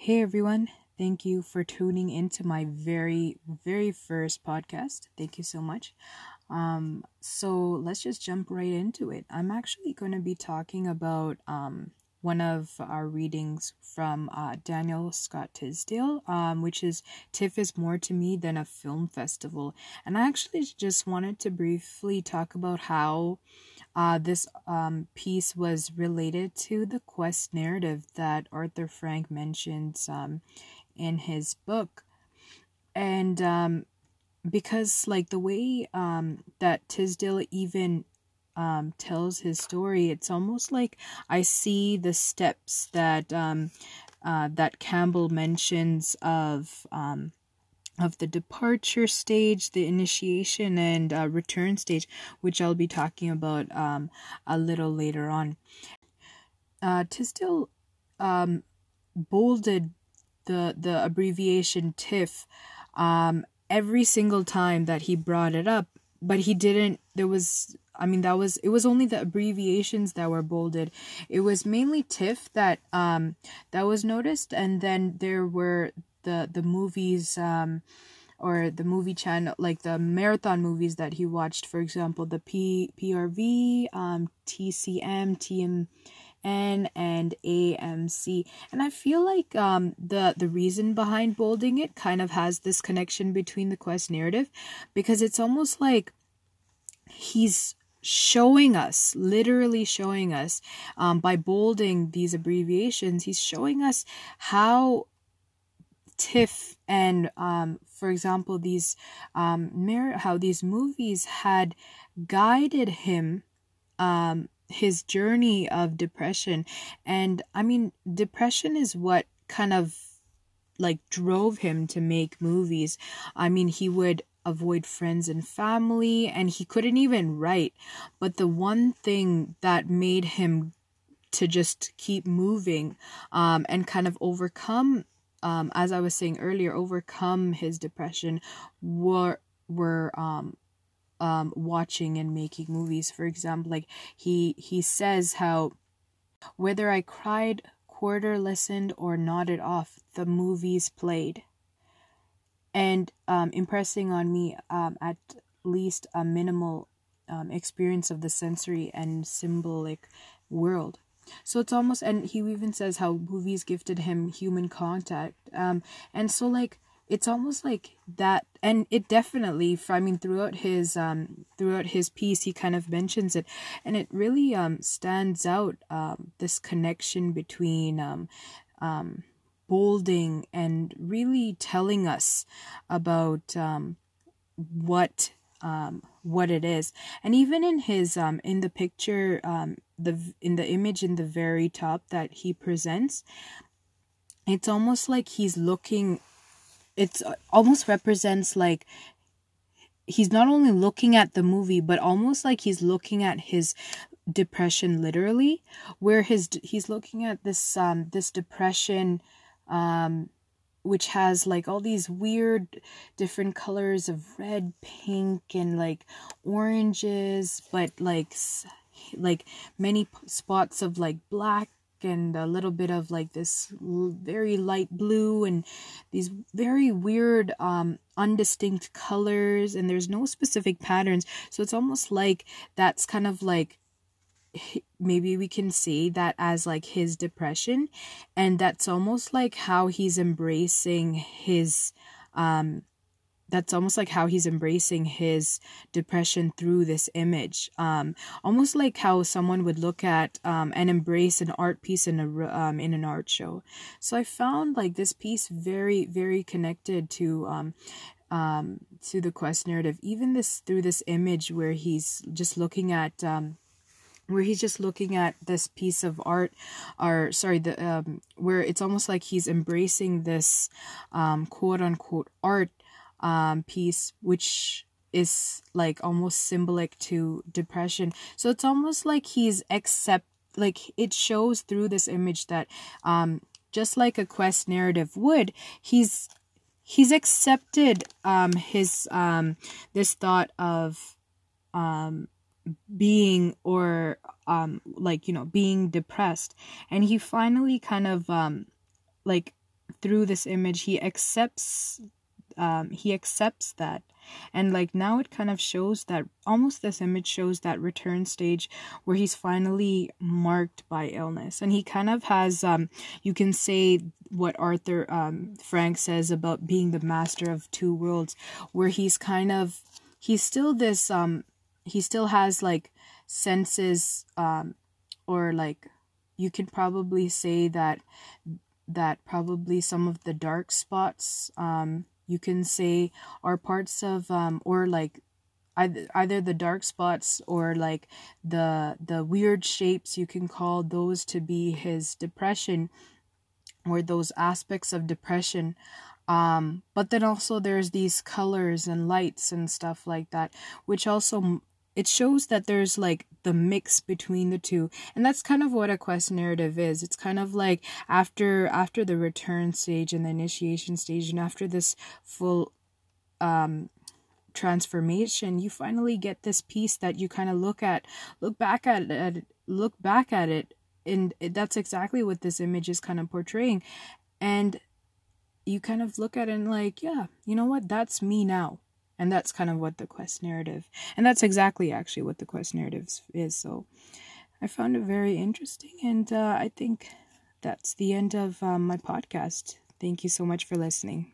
Hey everyone, thank you for tuning into my very, very first podcast. Thank you so much. Um, so let's just jump right into it. I'm actually going to be talking about um, one of our readings from uh, Daniel Scott Tysdal, um, which is TIFF is More to Me Than a Film Festival. And I actually just wanted to briefly talk about how uh, this um, piece was related to the quest narrative that Arthur Frank mentions um, in his book. And um, because, like, the way um, that Tysdal even um, tells his story, it's almost like I see the steps that um, uh, that Campbell mentions of um, of the departure stage, the initiation and uh, return stage, which I'll be talking about um, a little later on. Uh, Tysdal um, bolded the the abbreviation TIFF um, every single time that he brought it up, but he didn't. There was, I mean, that was it was only the abbreviations that were bolded. It was mainly TIFF that um that was noticed, and then there were the the movies um or the movie channel like the marathon movies that he watched for example the P PRV um TCM TM N and AMC. And I feel like um the the reason behind bolding it kind of has this connection between the quest narrative because it's almost like he's showing us literally showing us um, by bolding these abbreviations he's showing us how TIFF and um, for example these um, mir- how these movies had guided him um, his journey of depression and I mean depression is what kind of like drove him to make movies. I mean he would avoid friends and family and he couldn't even write but the one thing that made him to just keep moving um, and kind of overcome um, as I was saying earlier, overcome his depression were were um um watching and making movies. For example, like he he says how whether I cried, quarter listened, or nodded off, the movies played. And um, impressing on me um, at least a minimal um, experience of the sensory and symbolic world. So it's almost, and he even says how movies gifted him human contact. Um, and so like it's almost like that, and it definitely, I mean, throughout his um throughout his piece, he kind of mentions it, and it really um stands out um this connection between um um bolding and really telling us about um what um what it is. And even in his um in the picture um the in the image in the very top that he presents it's almost like he's looking it's uh, almost represents like he's not only looking at the movie but almost like he's looking at his depression literally where his he's looking at this um this depression um which has like all these weird different colors of red, pink, and like oranges, but like like many spots of like black and a little bit of like this very light blue and these very weird um undistinct colors and there's no specific patterns. So it's almost like that's kind of like maybe we can see that as like his depression and that's almost like how he's embracing his um that's almost like how he's embracing his depression through this image. Um almost like how someone would look at um and embrace an art piece in a um in an art show. So i found like this piece very very connected to um um to the quest narrative. Even this through this image where he's just looking at um where he's just looking at this piece of art or sorry the um where it's almost like he's embracing this um quote unquote art um piece which is like almost symbolic to depression. So it's almost like he's accept like it shows through this image that um just like a quest narrative would he's he's accepted um his um this thought of um being or um like you know being depressed. And he finally kind of um like through this image he accepts um, he accepts that. And like now it kind of shows that almost this image shows that return stage where he's finally marked by illness. And he kind of has um you can say what arthur um frank says about being the master of two worlds where he's kind of he's still this um he still has like senses um or like you could probably say that that probably some of the dark spots um you can say are parts of um or like either, either the dark spots or like the the weird shapes you can call those to be his depression or those aspects of depression. Um but then also there's these colors and lights and stuff like that which also it shows that there's like the mix between the two. And that's kind of what a quest narrative is. It's kind of like after after the return stage and the initiation stage and after this full um transformation you finally get this piece that you kind of look at look back at it look back at it. And that's exactly what this image is kind of portraying. And you kind of look at it and like yeah you know what? That's me now and that's kind of what the quest narrative and that's exactly actually what the quest narrative is so i found it very interesting and uh, i think that's the end of um, my podcast. Thank you so much for listening